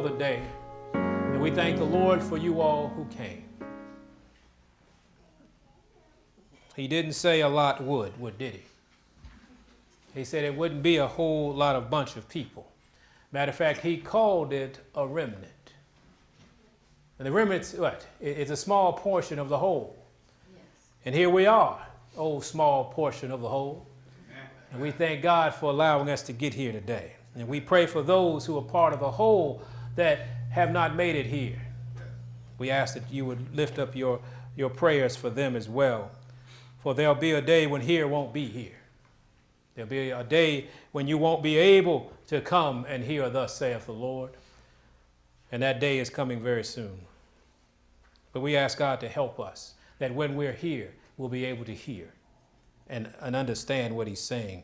for the day. And we thank the Lord for you all who came. He didn't say a lot would, would did he? He said it wouldn't be a whole lot of bunch of people. Matter of fact, he called it a remnant. And the remnant's what? It's a small portion of the whole. Yes. And here we are, oh small portion of the whole. And we thank God for allowing us to get here today. And we pray for those who are part of the whole that have not made it here. We ask that you would lift up your, your prayers for them as well. For there'll be a day when here won't be here. There'll be a day when you won't be able to come and hear, Thus saith the Lord. And that day is coming very soon. But we ask God to help us that when we're here, we'll be able to hear and, and understand what He's saying.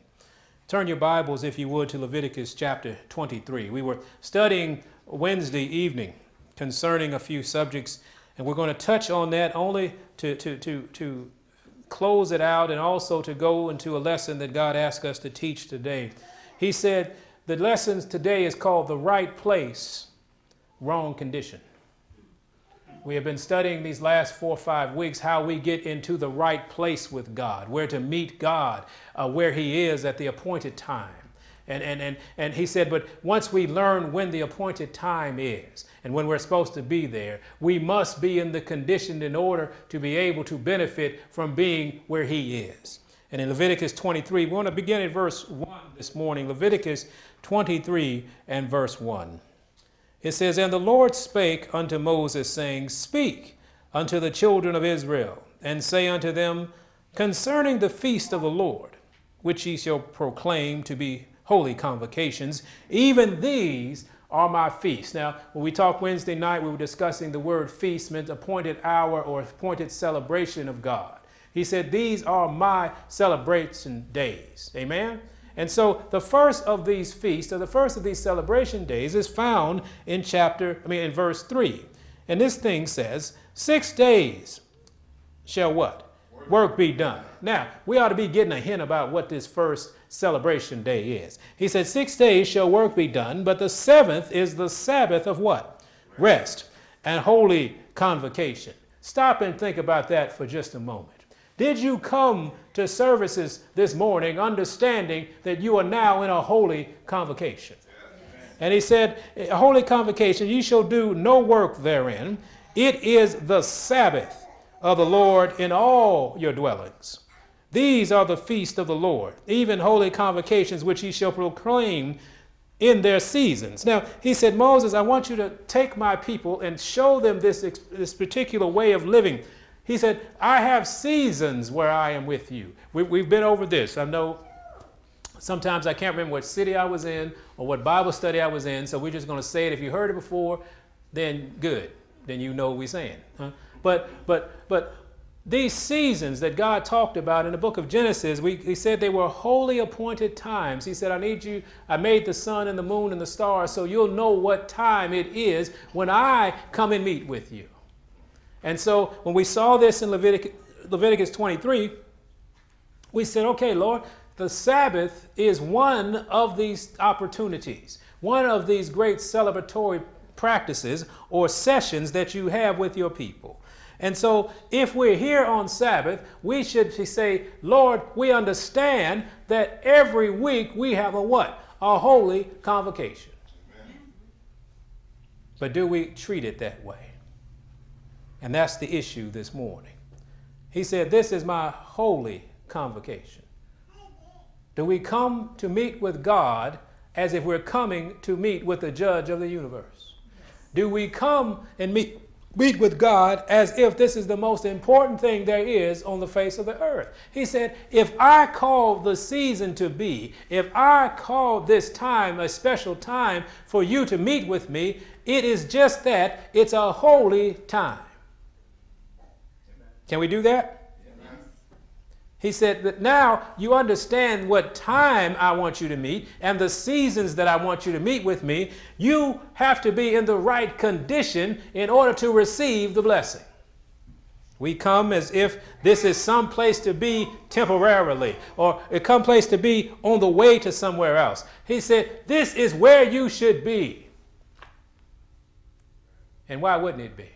Turn your Bibles, if you would, to Leviticus chapter 23. We were studying Wednesday evening concerning a few subjects, and we're going to touch on that only to, to, to, to close it out and also to go into a lesson that God asked us to teach today. He said, The lesson today is called The Right Place, Wrong Condition. We have been studying these last four or five weeks how we get into the right place with God, where to meet God, uh, where He is at the appointed time. And, and, and, and he said, but once we learn when the appointed time is and when we're supposed to be there, we must be in the condition in order to be able to benefit from being where he is. And in Leviticus 23, we want to begin at verse 1 this morning. Leviticus 23 and verse 1. It says, And the Lord spake unto Moses, saying, Speak unto the children of Israel, and say unto them, Concerning the feast of the Lord, which ye shall proclaim to be holy convocations. Even these are my feasts. Now, when we talked Wednesday night, we were discussing the word feast meant appointed hour or appointed celebration of God. He said, These are my celebration days. Amen? And so the first of these feasts, or the first of these celebration days, is found in chapter, I mean, in verse 3. And this thing says, Six days shall what? Work be done. Now, we ought to be getting a hint about what this first celebration day is. He said, Six days shall work be done, but the seventh is the Sabbath of what? Rest and holy convocation. Stop and think about that for just a moment. Did you come to services this morning understanding that you are now in a holy convocation? And he said, holy convocation, ye shall do no work therein. It is the Sabbath of the Lord in all your dwellings. These are the feast of the Lord, even holy convocations which he shall proclaim in their seasons. Now, he said, Moses, I want you to take my people and show them this, this particular way of living. He said, I have seasons where I am with you. We, have been over this. I know sometimes I can't remember what city I was in or what Bible study I was in, so we're just going to say it. If you heard it before, then good. Then you know what we're saying. Huh? But, but, but these seasons that God talked about in the book of Genesis, we, he said they were holy appointed times. He said, I need you, I made the sun and the moon and the stars so you'll know what time it is when I come and meet with you. And so when we saw this in Leviticus, Leviticus 23, we said, okay, Lord, the Sabbath is one of these opportunities, one of these great celebratory practices or sessions that you have with your people. And so, if we're here on Sabbath, we should say, Lord, we understand that every week we have a what? A holy convocation. Amen. But do we treat it that way? And that's the issue this morning. He said, This is my holy convocation. Do we come to meet with God as if we're coming to meet with the judge of the universe? Do we come and meet meet with God as if this is the most important thing there is on the face of the earth. He said, If I call the season to be, if I call this time a special time for you to meet with me, it is just that it's a holy time. Can we do that? He said that now you understand what time I want you to meet and the seasons that I want you to meet with me. You have to be in the right condition in order to receive the blessing. We come as if this is some place to be temporarily or a come place to be on the way to somewhere else. He said, This is where you should be. And why wouldn't it be?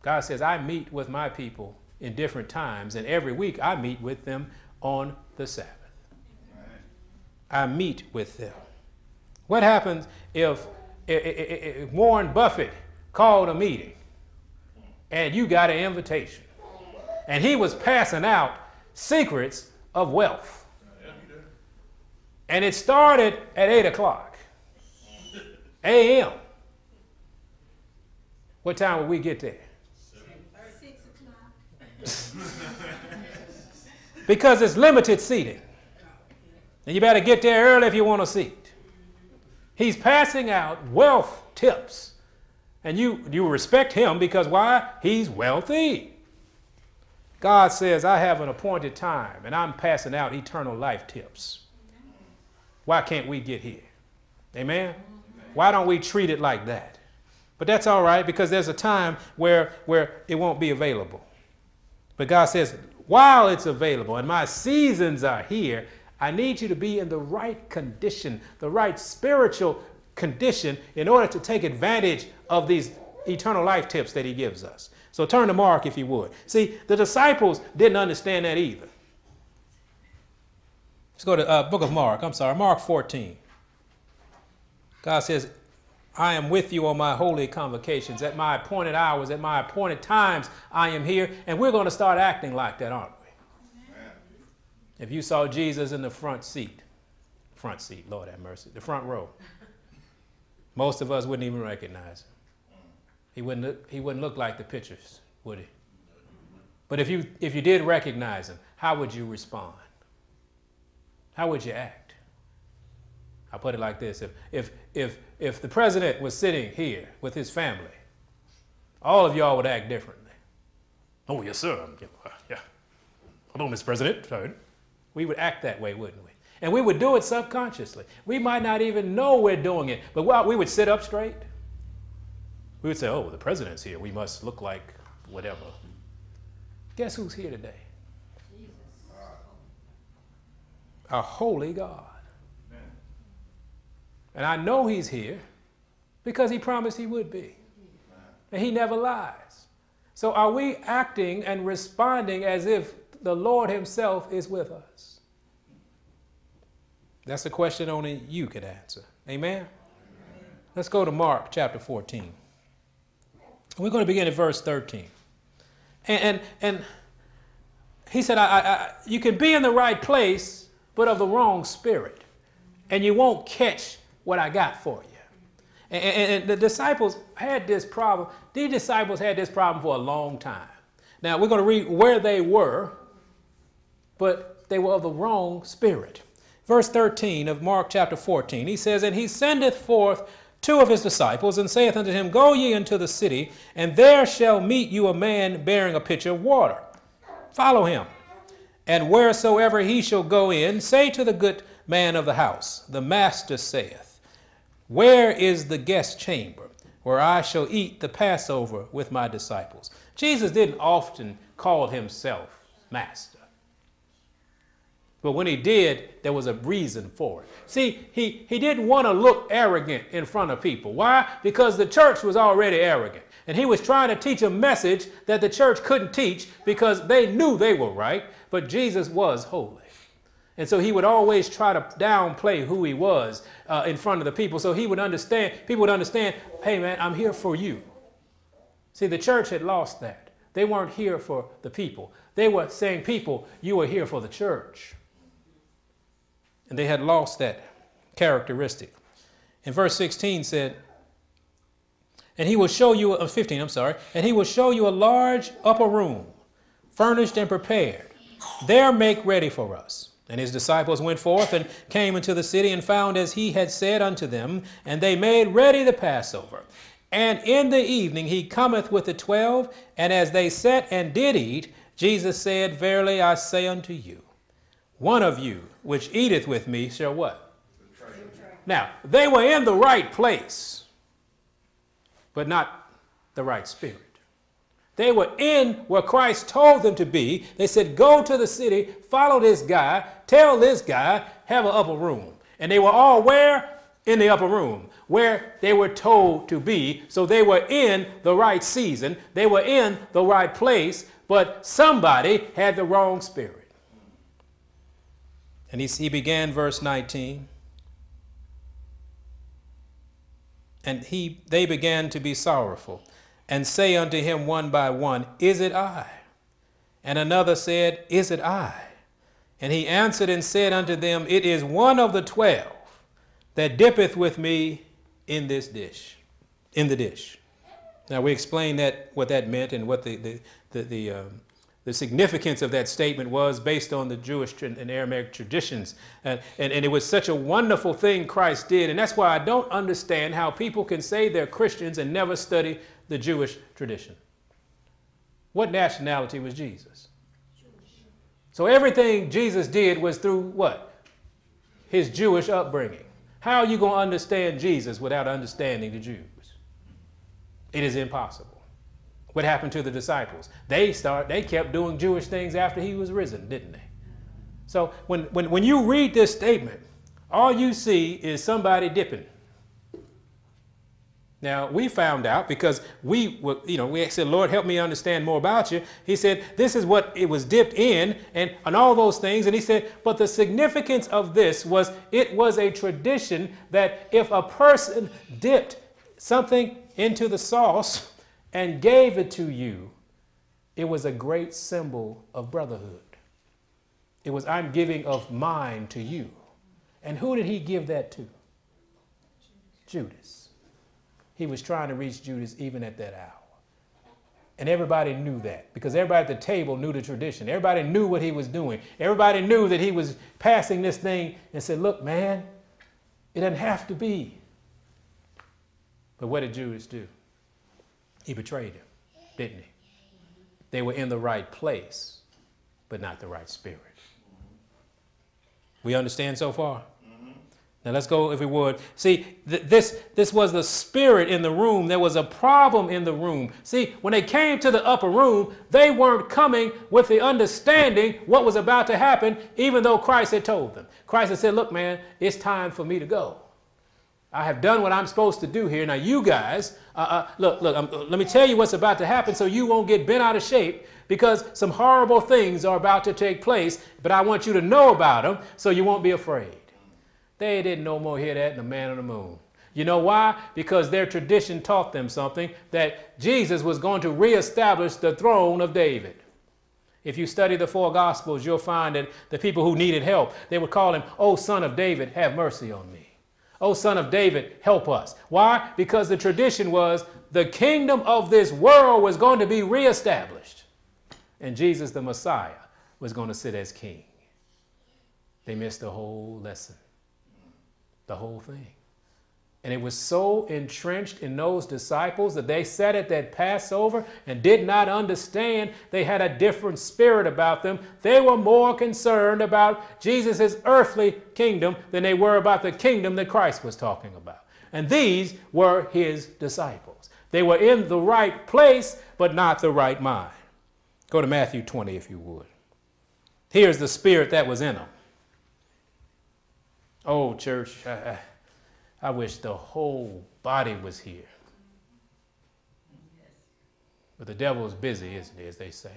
God says, I meet with my people in different times, and every week I meet with them on the Sabbath. I meet with them. What happens if, if, if, Warren Buffett called a meeting and you got an invitation and he was passing out secrets of wealth? And it started at 8 o'clock a.m. What time will we get there? because it's limited seating. And you better get there early if you want a seat. He's passing out wealth tips. And you, you respect him because why? He's wealthy. God says, I have an appointed time and I'm passing out eternal life tips. Why can't we get here? Amen? Why don't we treat it like that? But that's all right because there's a time where, where it won't be available. But God says, while it's available and my seasons are here, I need you to be in the right condition, the right spiritual condition, in order to take advantage of these eternal life tips that He gives us. So turn to Mark if you would. See, the disciples didn't understand that either. Let's go to uh, book of Mark. I'm sorry, Mark 14. God says, I am with you on my holy convocations, at my appointed hours, at my appointed times, I am here. And we're going to start acting like that, aren't we? Amen. If you saw Jesus in the front seat, front seat, Lord have mercy, the front row, most of us wouldn't even recognize him. He wouldn't look, he wouldn't look like the pictures, would he? But if you, if you did recognize him, how would you respond? How would you act? I'll put it like this if, if, if, if the president was sitting here with his family, all of y'all would act differently. Oh, yes, sir. Um, yeah. Hello, Mr. President. We would act that way, wouldn't we? And we would do it subconsciously. We might not even know we're doing it, but we would sit up straight. We would say, oh, the president's here. We must look like whatever. Guess who's here today? Jesus. Our holy God. And I know he's here because he promised he would be. And he never lies. So are we acting and responding as if the Lord himself is with us? That's a question only you could answer. Amen? Amen. Let's go to Mark chapter 14. We're going to begin at verse 13. And, and, and he said, I, I, You can be in the right place, but of the wrong spirit, and you won't catch what I got for you. And, and, the disciples had this problem. These disciples had this problem for a long time. Now, we're going to read where they were, but they were of the wrong spirit. Verse 13 of Mark chapter 14, he says, And he sendeth forth two of his disciples, and saith unto him, Go ye into the city, and there shall meet you a man bearing a pitcher of water. Follow him. And wheresoever he shall go in, say to the good man of the house, The master saith, where is the guest chamber where I shall eat the Passover with my disciples? Jesus didn't often call himself master. But when he did, there was a reason for it. See, he, he didn't want to look arrogant in front of people. Why? Because the church was already arrogant. And he was trying to teach a message that the church couldn't teach because they knew they were right, but Jesus was holy. And so he would always try to downplay who he was uh, in front of the people. So he would understand, people would understand, hey man, I'm here for you. See, the church had lost that. They weren't here for the people. They were saying, people, you are here for the church. And they had lost that characteristic. And verse 16 said, and he will show you, uh, 15, I'm sorry, and he will show you a large upper room, furnished and prepared. There make ready for us. And his disciples went forth and came into the city and found as he had said unto them, and they made ready the Passover. And in the evening he cometh with the twelve, and as they sat and did eat, Jesus said, Verily I say unto you, one of you which eateth with me shall what? Now, they were in the right place, but not the right spirit. They were in where Christ told them to be. They said, Go to the city, follow this guy, tell this guy, have an upper room. And they were all where? in the upper room where they were told to be. So they were in the right season, they were in the right place, but somebody had the wrong spirit. And he, he began verse 19. And he, they began to be sorrowful and say unto him one by one, Is it I? And another said, Is it I? And he answered and said unto them, It is one of the twelve that dippeth with me in this dish, in the dish. Now we explained that what that meant and what the the the, the, um, the significance of that statement was based on the Jewish and Aramaic traditions. And, and, and it was such a wonderful thing Christ did. And that's why I don't understand how people can say they're Christians and never study the Jewish tradition. What nationality was Jesus? So everything Jesus did was through what? His Jewish upbringing. How are you going to understand Jesus without understanding the Jews? It is impossible. What happened to the disciples? They start they kept doing Jewish things after he was risen, didn't they? So when, when, when you read this statement, all you see is somebody dipping. Now, we found out because we were, you know, we said, Lord, help me understand more about you. He said, this is what it was dipped in and, and all those things. And he said, but the significance of this was it was a tradition that if a person dipped something into the sauce and gave it to you, it was a great symbol of brotherhood. It was, I'm giving of mine to you. And who did he give that to? Judas. He was trying to reach Judas even at that hour. And everybody knew that because everybody at the table knew the tradition. Everybody knew what he was doing. Everybody knew that he was passing this thing and said, Look, man, it doesn't have to be. But what did Judas do? He betrayed him, didn't he? They were in the right place, but not the right spirit. We understand so far? Now let's go, if we would. See, th- this, this was the spirit in the room. There was a problem in the room. See, when they came to the upper room, they weren't coming with the understanding what was about to happen, even though Christ had told them. Christ had said, Look, man, it's time for me to go. I have done what I'm supposed to do here. Now, you guys, uh, uh, look, look, um, let me tell you what's about to happen so you won't get bent out of shape because some horrible things are about to take place, but I want you to know about them so you won't be afraid. They didn't no more hear that than the man on the moon. You know why? Because their tradition taught them something that Jesus was going to reestablish the throne of David. If you study the four gospels, you'll find that the people who needed help, they would call him, Oh, son of David, have mercy on me. Oh, son of David, help us. Why? Because the tradition was the kingdom of this world was going to be reestablished. And Jesus, the Messiah, was going to sit as king. They missed the whole lesson the whole thing. And it was so entrenched in those disciples that they said at that Passover and did not understand they had a different spirit about them. They were more concerned about Jesus' earthly kingdom than they were about the kingdom that Christ was talking about. And these were his disciples. They were in the right place, but not the right mind. Go to Matthew 20, if you would. Here's the spirit that was in them. Oh, church, I, I wish the whole body was here. But the devil is busy, isn't he, as they say?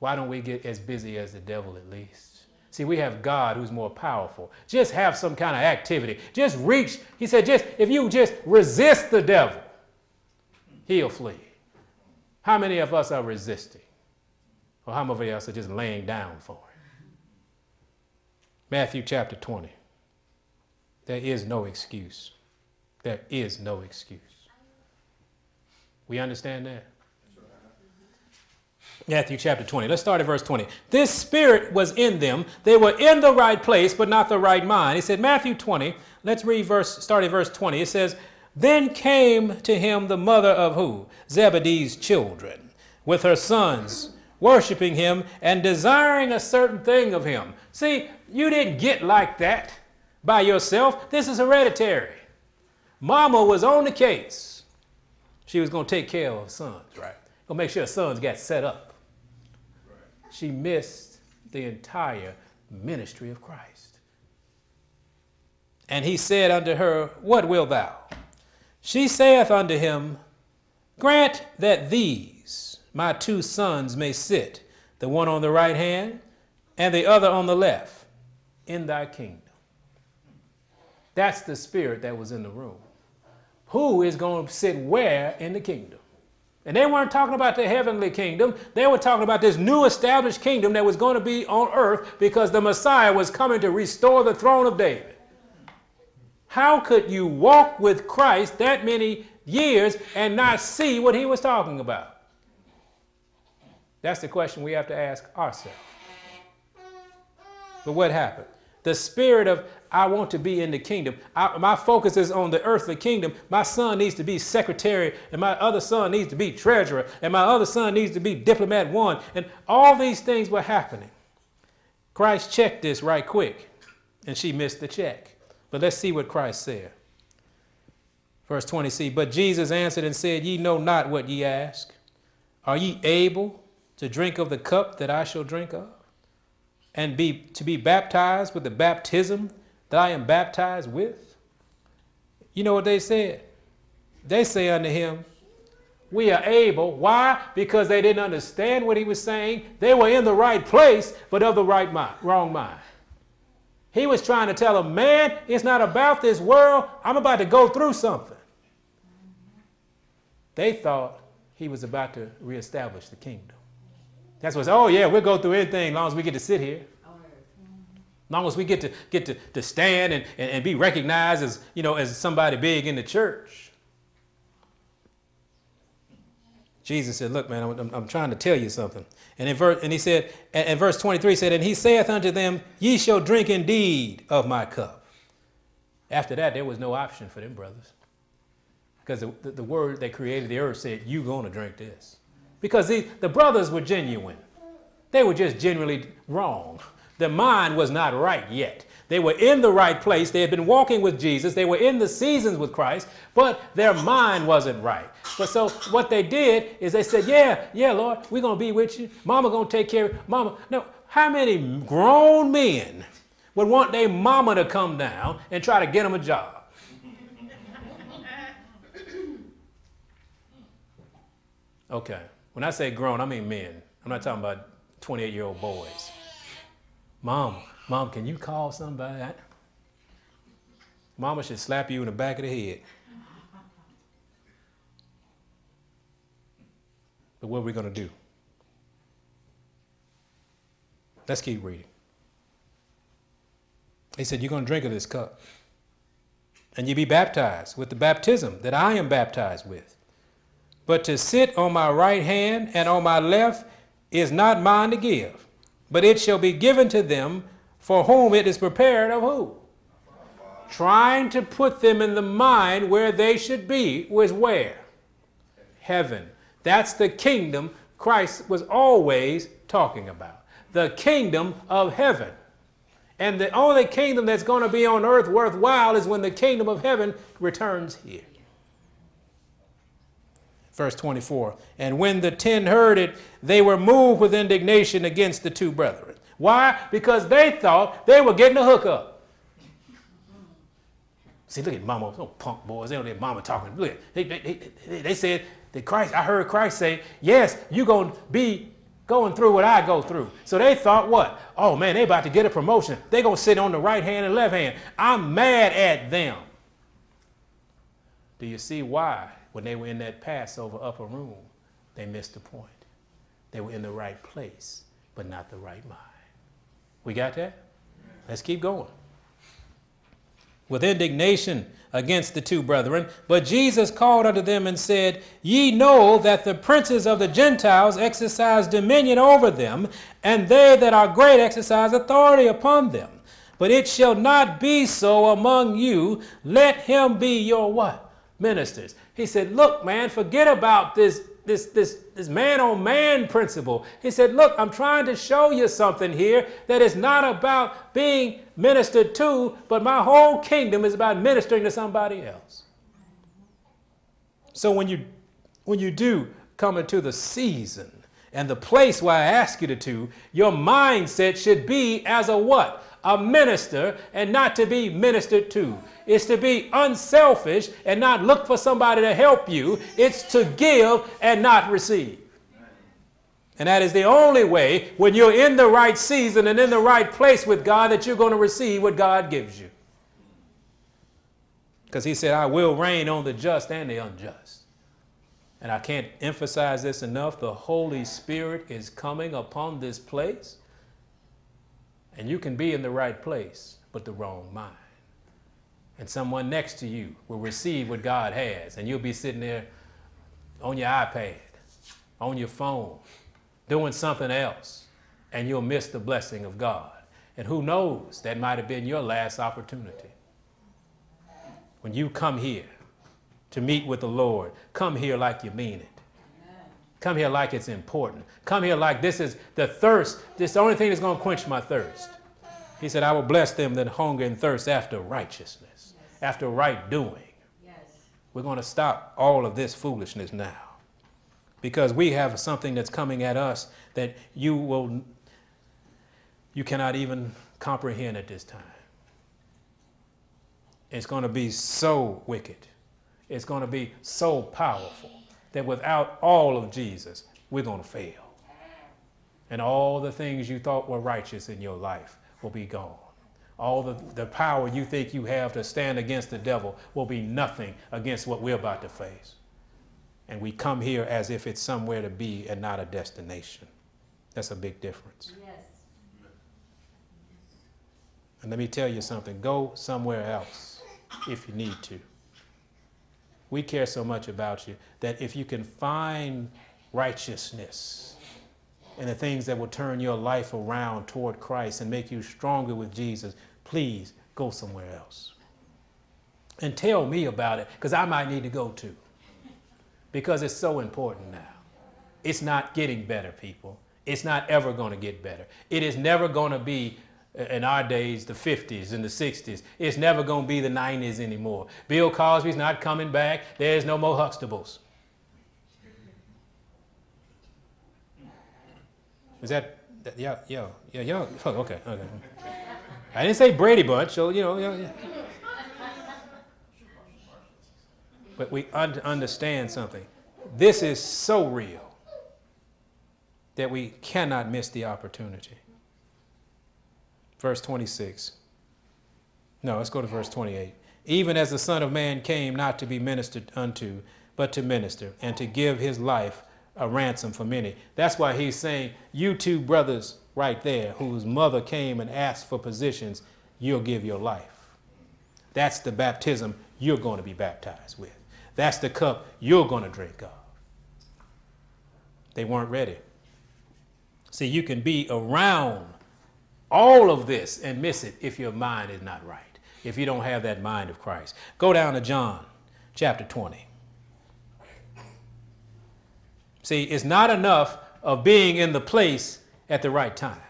Why don't we get as busy as the devil at least? See, we have God who's more powerful. Just have some kind of activity. Just reach. He said, just if you just resist the devil, he'll flee. How many of us are resisting? Or how many of us are just laying down for him? Matthew chapter 20. There is no excuse. There is no excuse. We understand that? Matthew chapter 20. Let's start at verse 20. This spirit was in them. They were in the right place, but not the right mind. He said, Matthew 20, let's read verse, start at verse 20. It says, Then came to him the mother of who? Zebedee's children, with her sons, worshiping him and desiring a certain thing of him. See, you didn't get like that by yourself. This is hereditary. Mama was on the case. She was going to take care of her sons, right? Gonna make sure her sons got set up. She missed the entire ministry of Christ. And he said unto her, What wilt thou? She saith unto him, Grant that these, my two sons, may sit, the one on the right hand and the other on the left, in thy kingdom. That's the spirit that was in the room. Who is going to sit where in the kingdom? And they weren't talking about the heavenly kingdom. They were talking about this new established kingdom that was going to be on earth because the Messiah was coming to restore the throne of David. How could you walk with Christ that many years and not see what he was talking about? That's the question we have to ask ourselves. But what happened? The spirit of I want to be in the kingdom. I, my focus is on the earthly kingdom. My son needs to be secretary, and my other son needs to be treasurer, and my other son needs to be diplomat one. And all these things were happening. Christ checked this right quick, and she missed the check. But let's see what Christ said. Verse 20c But Jesus answered and said, Ye know not what ye ask. Are ye able to drink of the cup that I shall drink of? And be to be baptized with the baptism that I am baptized with? You know what they said? They say unto him, We are able. Why? Because they didn't understand what he was saying. They were in the right place, but of the right mind, wrong mind. He was trying to tell them, man, it's not about this world. I'm about to go through something. They thought he was about to reestablish the kingdom. That's what, oh yeah, we'll go through anything as long as we get to sit here. As long as we get to get to, to stand and, and, and be recognized as, you know, as somebody big in the church. Jesus said, Look, man, I'm, I'm, trying to tell you something. And, in verse, and he said, and, verse 23 said, And he saith unto them, Ye shall drink indeed of my cup. After that, there was no option for them brothers. Because the, the, the word that created the earth said, You're going to drink this. Because the, the brothers were genuine. They were just genuinely wrong. Their mind was not right yet. They were in the right place. They had been walking with Jesus. They were in the seasons with Christ, but their mind wasn't right. But so what they did is they said, Yeah, yeah, Lord, we're going to be with you. Mama going to take care of you. Mama. No, how many grown men would want their mama to come down and try to get them a job? Okay. When I say grown, I mean men. I'm not talking about 28 year old boys. Mom, mom, can you call somebody? Mama should slap you in the back of the head. But what are we going to do? Let's keep reading. He said, You're going to drink of this cup, and you be baptized with the baptism that I am baptized with. But to sit on my right hand and on my left is not mine to give but it shall be given to them for whom it is prepared of who? Trying to put them in the mind where they should be was where? Heaven. That's the kingdom Christ was always talking about. The kingdom of heaven. And the only kingdom that's going to be on earth worthwhile is when the kingdom of heaven returns here. Verse 24. And when the ten heard it, they were moved with indignation against the two brethren. Why? Because they thought they were getting a hookup. See, look at mama, those punk boys. They don't let mama talking. Look, they, they, they, they said that Christ, I heard Christ say, yes, you're going to be going through what I go through. So they thought what? Oh man, they about to get a promotion. They to sit on the right hand and left hand. I'm mad at them. Do you see why? When they were in that Passover upper room, they missed the point. They were in the right place, but not the right mind. We got that? Let's keep going. With indignation against the two brethren, but Jesus called unto them and said, Ye know that the princes of the Gentiles exercise dominion over them, and they that are great exercise authority upon them. But it shall not be so among you. Let him be your what? Ministers. He said, Look, man, forget about this, this, this, this man on man principle. He said, Look, I'm trying to show you something here that is not about being ministered to, but my whole kingdom is about ministering to somebody else. So when you when you do come into the season and the place where I ask you to, your mindset should be as a what? A minister and not to be ministered to. It's to be unselfish and not look for somebody to help you. It's to give and not receive. And that is the only way, when you're in the right season and in the right place with God, that you're going to receive what God gives you. Because He said, I will rain on the just and the unjust. And I can't emphasize this enough. The Holy Spirit is coming upon this place. And you can be in the right place, but the wrong mind. And someone next to you will receive what God has, and you'll be sitting there on your iPad, on your phone, doing something else, and you'll miss the blessing of God. And who knows, that might have been your last opportunity. When you come here to meet with the Lord, come here like you mean it. Come here like it's important. Come here like this is the thirst. This is the only thing that's going to quench my thirst. He said, I will bless them that hunger and thirst after righteousness, yes. after right doing. Yes. We're going to stop all of this foolishness now because we have something that's coming at us that you will you cannot even comprehend at this time. It's going to be so wicked. It's going to be so powerful that without all of Jesus, we're going to fail. And all the things you thought were righteous in your life will be gone. All the, the power you think you have to stand against the devil will be nothing against what we're about to face and we come here as if it's somewhere to be and not a destination. That's a big difference. Yes. And let me tell you something go somewhere else if you need to. We care so much about you that if you can find righteousness and the things that will turn your life around toward Christ and make you stronger with Jesus, please go somewhere else. And tell me about it because I might need to go too because it's so important now. It's not getting better, people. It's not ever going to get better. It is never going to be in our days, the 50s and the 60s. It's never going to be the 90s anymore. Bill Cosby's not coming back. There's no more Huxtables. Is that, that yeah, yeah, yeah, yeah, oh, okay, okay. I didn't say Brady Bunch, so, you know, yeah, yeah. But we un- understand something. This is so real that we cannot miss the opportunity. Verse 26. No, let's go to verse 28. Even as the Son of Man came not to be ministered unto, but to minister, and to give his life a ransom for many. That's why he's saying, You two brothers right there, whose mother came and asked for positions, you'll give your life. That's the baptism you're going to be baptized with. That's the cup you're going to drink of. They weren't ready. See, you can be around all of this and miss it if your mind is not right, if you don't have that mind of Christ. Go down to John chapter 20. See, it's not enough of being in the place at the right time.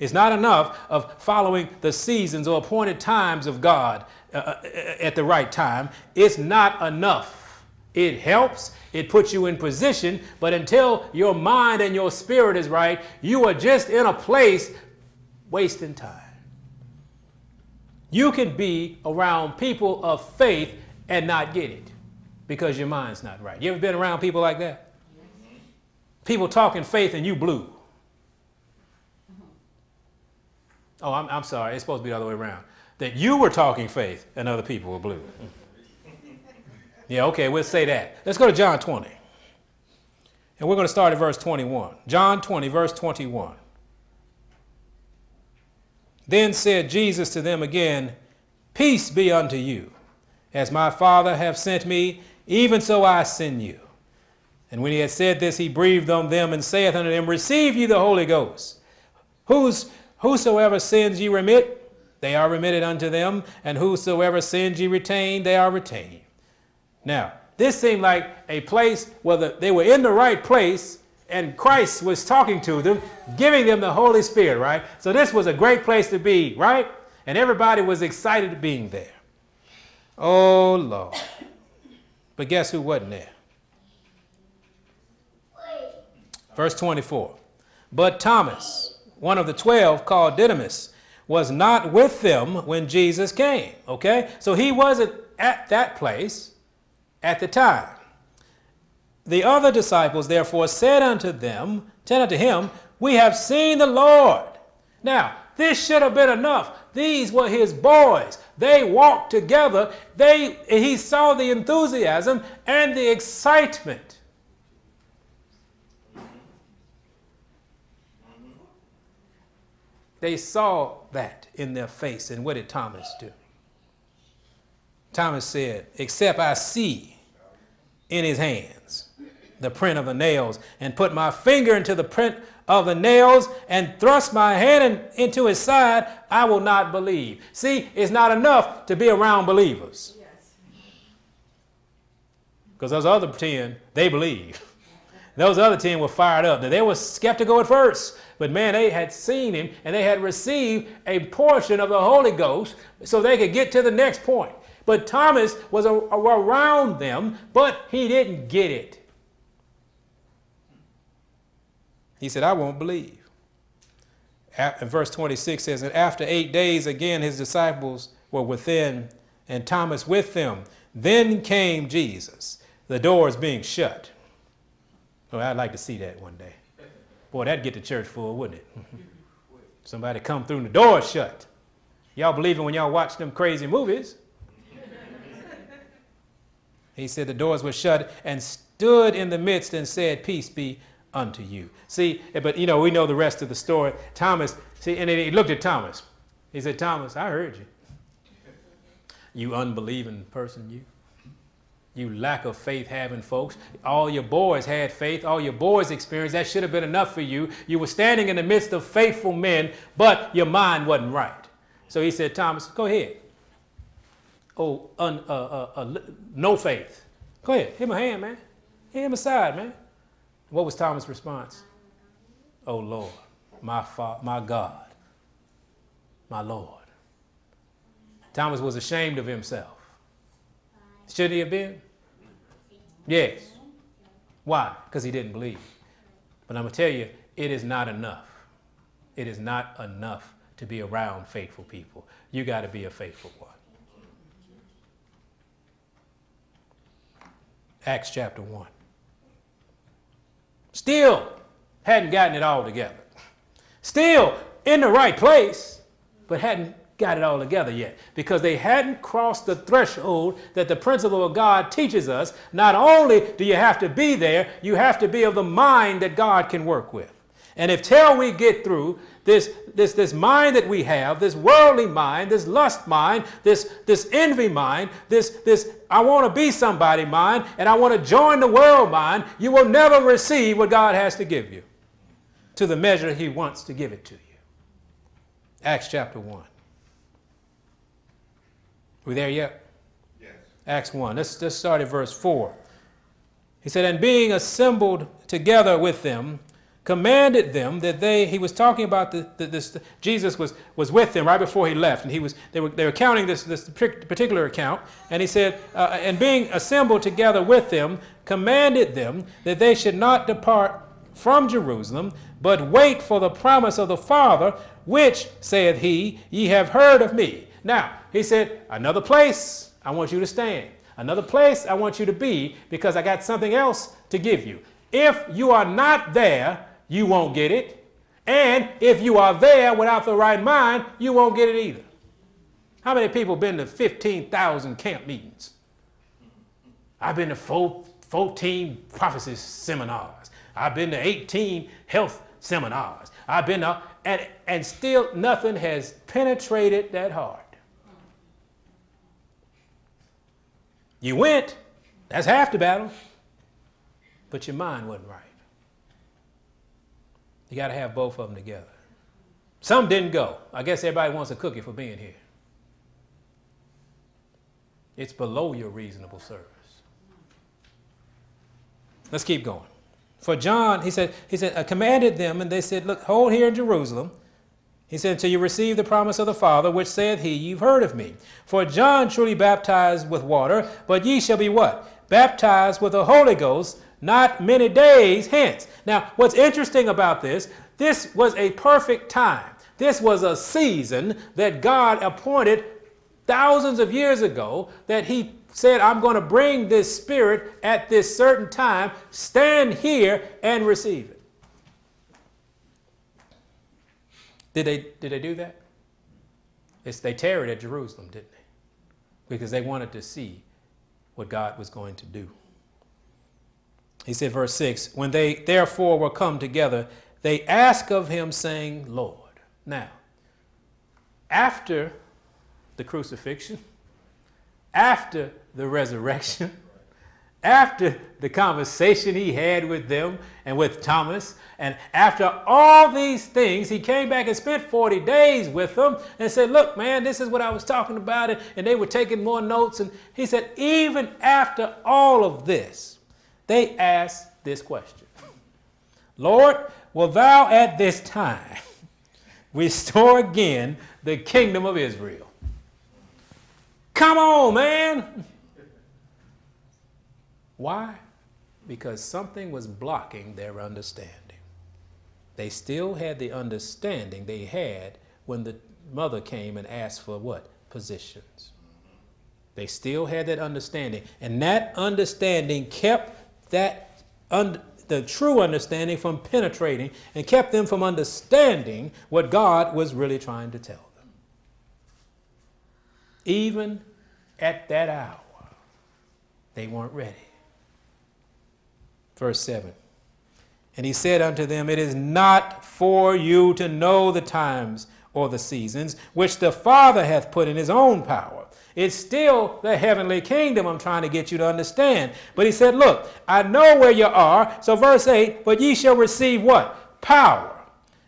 It's not enough of following the seasons or appointed times of God uh, uh, at the right time. It's not enough. It helps, it puts you in position, but until your mind and your spirit is right, you are just in a place wasting time. You can be around people of faith and not get it because your mind's not right. You ever been around people like that? People talking faith and you blue. Oh, I'm, I'm sorry. It's supposed to be the other way around. That you were talking faith and other people were blue. Yeah, okay, we'll say that. Let's go to John 20. And we're going to start at verse 21. John 20, verse 21. Then said Jesus to them again, Peace be unto you. As my Father hath sent me, even so I send you. And when he had said this, he breathed on them and saith unto them, Receive ye the Holy Ghost. Whose Whosoever sins ye remit, they are remitted unto them, and whosoever sins ye retain, they are retained. Now, this seemed like a place where the, they were in the right place, and Christ was talking to them, giving them the Holy Spirit, right? So this was a great place to be, right? And everybody was excited to being there. Oh, Lord. But guess who wasn't there? Verse 24. But Thomas, one of the twelve, called Didymus, was not with them when Jesus came. Okay? So he wasn't at that place at the time. The other disciples therefore said unto them, said unto him, We have seen the Lord. Now, this should have been enough. These were his boys. They walked together. They, he saw the enthusiasm and the excitement. They saw that in their face. And what did Thomas do? Thomas said, Except I see in his hands the print of the nails, and put my finger into the print of the nails and thrust my hand in, into his side, I will not believe. See, it's not enough to be around believers. Because those other 10, they believe. Those other 10 were fired up. Now, they were skeptical at first, but man, they had seen him and they had received a portion of the Holy Ghost so they could get to the next point. But Thomas was a, a, around them, but he didn't get it. He said, I won't believe. And verse 26 says, And after eight days, again his disciples were within, and Thomas with them. Then came Jesus, the doors being shut. Oh, I'd like to see that one day. Boy, that'd get the church full, wouldn't it? Somebody come through and the doors shut. Y'all believe it when y'all watch them crazy movies. he said the doors were shut and stood in the midst and said, Peace be unto you. See, but you know, we know the rest of the story. Thomas, see, and he looked at Thomas. He said, Thomas, I heard you. You unbelieving person, you. You lack of faith having folks. All your boys had faith. All your boys experienced. That should have been enough for you. You were standing in the midst of faithful men, but your mind wasn't right. So he said, Thomas, go ahead. Oh, un, uh, uh, uh, no faith. Go ahead. Hit my hand, man. Hit him aside, man. What was Thomas' response? Oh Lord, my, fa- my God, my Lord. Thomas was ashamed of himself. Should he have been? Yes. Why? Because he didn't believe. But I'm going to tell you, it is not enough. It is not enough to be around faithful people. You got to be a faithful one. Acts chapter 1. Still hadn't gotten it all together. Still in the right place, but hadn't got it all together yet because they hadn't crossed the threshold that the principle of God teaches us. Not only do you have to be there, you have to be of the mind that God can work with. And if till we get through this, this, this mind that we have, this worldly mind, this lust mind, this, this envy mind, this, this I want to be somebody mind, and I want to join the world mind, you will never receive what God has to give you to the measure He wants to give it to you. Acts chapter 1. We there yet? Yes. Acts 1. Let's, let's start at verse 4. He said, And being assembled together with them, commanded them that they he was talking about the, the, this jesus was, was with them right before he left. And he was they were, they were counting this, this particular account. And he said uh, and being assembled together with them commanded them that they should not depart from jerusalem but wait for the promise of the father which saith he ye have heard of me. Now he said another place i want you to stand. Another place i want you to be because i got something else to give you. If you are not there you won't get it. And if you are there without the right mind, you won't get it either. How many people been to 15,000 camp meetings? I've been to 14 prophecy seminars. I've been to 18 health seminars. I've been to, and, and still nothing has penetrated that heart. You went, that's half the battle, but your mind wasn't right. You got to have both of them together. Some didn't go. I guess everybody wants a cookie for being here. It's below your reasonable service. Let's keep going. For John, he said, he said, I commanded them, and they said, Look, hold here in Jerusalem. He said, Until you receive the promise of the Father, which saith he, You've heard of me. For John truly baptized with water, but ye shall be what? Baptized with the Holy Ghost not many days hence. Now, what's interesting about this, this was a perfect time This was a season that God appointed thousands of years ago that He said, I'm going to bring this Spirit at this certain time. Stand here and receive it. Did they, did they do that? It's, they tarried at Jerusalem, didn't they? Because they wanted to see what God was going to do. He said, verse 6 When they therefore were come together, they asked of him, saying, Lord. Now, after the crucifixion, after the resurrection, after the conversation he had with them and with Thomas, and after all these things, he came back and spent 40 days with them and said, Look, man, this is what I was talking about. And they were taking more notes. And he said, Even after all of this, they asked this question Lord, will thou at this time restore again the kingdom of Israel? Come on, man. Why? Because something was blocking their understanding. They still had the understanding they had when the mother came and asked for what? Positions. They still had that understanding. And that understanding kept that un- the true understanding from penetrating and kept them from understanding what God was really trying to tell them. Even at that hour, they weren't ready. Verse 7 And he said unto them, It is not for you to know the times or the seasons which the Father hath put in his own power. It's still the heavenly kingdom I'm trying to get you to understand. But he said, Look, I know where you are. So, verse 8, but ye shall receive what? Power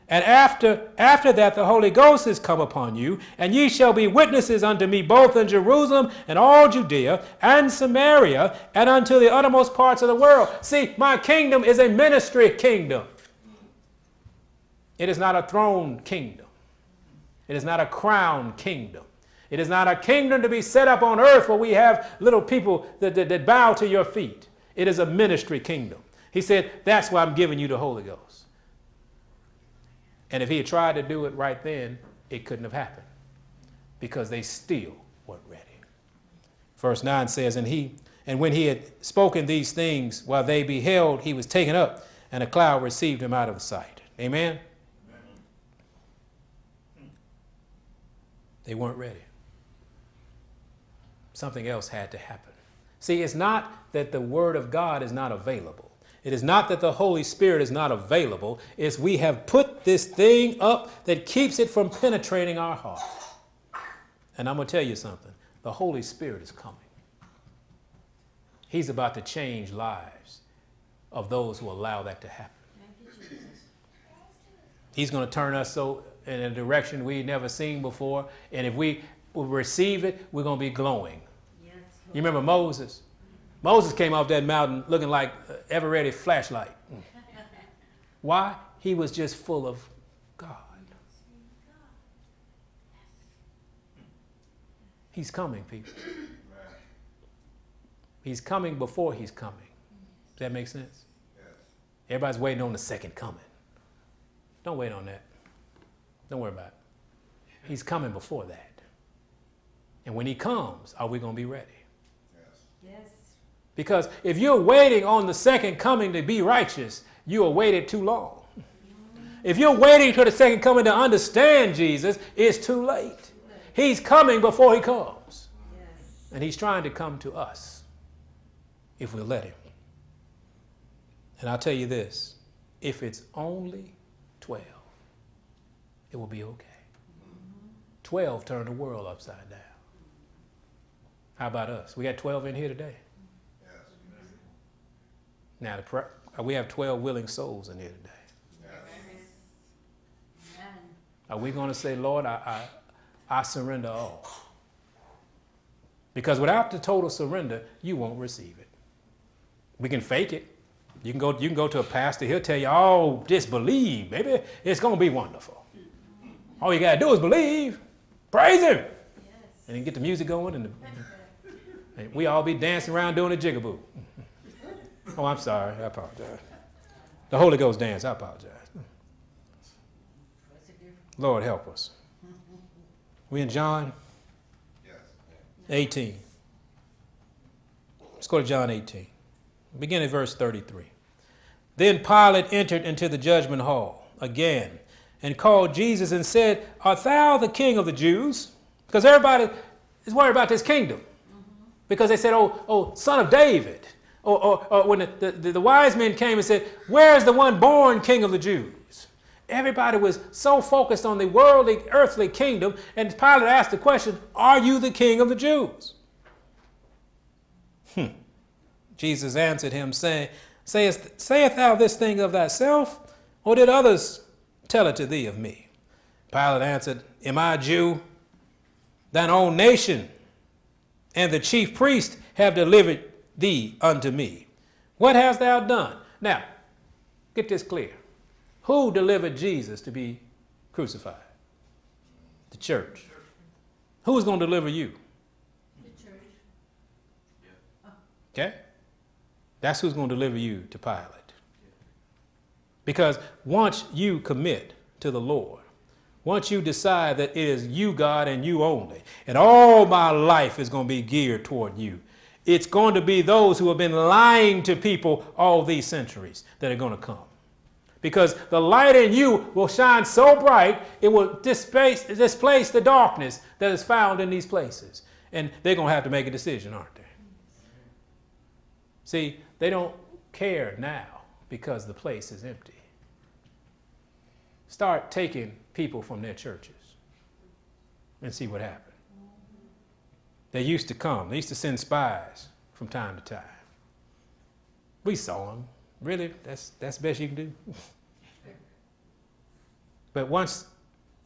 and after, after that, the Holy Ghost is come upon you, and ye shall be witnesses unto me both in Jerusalem and all Judea and Samaria and unto the uttermost parts of the world. See, my kingdom is a ministry kingdom. It is not a throne kingdom. It is not a crown kingdom. It is not a kingdom to be set up on earth where we have little people that, that, that bow to your feet. It is a ministry kingdom. He said, That's why I'm giving you the Holy Ghost. And if he had tried to do it right then, it couldn't have happened because they still weren't ready. Verse 9 says, And he and when he had spoken these things, while they beheld, he was taken up, and a cloud received him out of sight. Amen. They weren't ready. Something else had to happen. See, it's not that the Word of God is not available. It is not that the Holy Spirit is not available, it's we have put this thing up that keeps it from penetrating our heart. And I'm going to tell you something the Holy Spirit is coming. He's about to change lives of those who allow that to happen. He's going to turn us so in a direction we've never seen before. And if we receive it, we're going to be glowing. You remember Moses? Moses came off that mountain looking like Eveready flashlight. Why? He was just full of God. He's coming, people. He's coming before he's coming. Does that make sense? Everybody's waiting on the second coming. Don't wait on that. Don't worry about it. He's coming before that. And when he comes, are we going to be ready? Because if you're waiting on the second coming to be righteous, you have waited too long. Mm-hmm. If you're waiting for the second coming to understand Jesus, it's too late. He's coming before he comes. And he's trying to come to us if we'll let him. And I'll tell you this if it's only 12, it will be okay. Mm-hmm. 12 turned the world upside down. How about us? We got 12 in here today. Now, uh, we have 12 willing souls in here today. Are we going to say, Lord, I, I, I surrender all? Because without the total surrender, you won't receive it. We can fake it. You can go, you can go to a pastor, he'll tell you, oh, just believe, baby. It's going to be wonderful. All you got to do is believe. Praise him. Yes. And then get the music going, and, the, and we all be dancing around doing a jigaboo. Oh, I'm sorry. I apologize. The Holy Ghost dance. I apologize. Lord help us. We in John? Yes. 18. Let's go to John 18. Begin at verse 33. Then Pilate entered into the judgment hall again and called Jesus and said, Art thou the king of the Jews? Because everybody is worried about this kingdom. Because they said, Oh, oh son of David. Or, or, or when the, the, the wise men came and said, Where is the one born king of the Jews? Everybody was so focused on the worldly, earthly kingdom, and Pilate asked the question, Are you the king of the Jews? Hmm. Jesus answered him, saying, Sayest, Sayest thou this thing of thyself, or did others tell it to thee of me? Pilate answered, Am I a Jew? Thine own nation and the chief priest have delivered thee unto me. What hast thou done? Now, get this clear. Who delivered Jesus to be crucified? The church. Who's going to deliver you? The church. Okay? That's who's going to deliver you to Pilate. Because once you commit to the Lord, once you decide that it is you, God, and you only, and all my life is going to be geared toward you, it's going to be those who have been lying to people all these centuries that are going to come. Because the light in you will shine so bright, it will displace, displace the darkness that is found in these places. And they're going to have to make a decision, aren't they? See, they don't care now because the place is empty. Start taking people from their churches and see what happened. They used to come, they used to send spies from time to time. We saw them. Really, that's, that's the best you can do. but once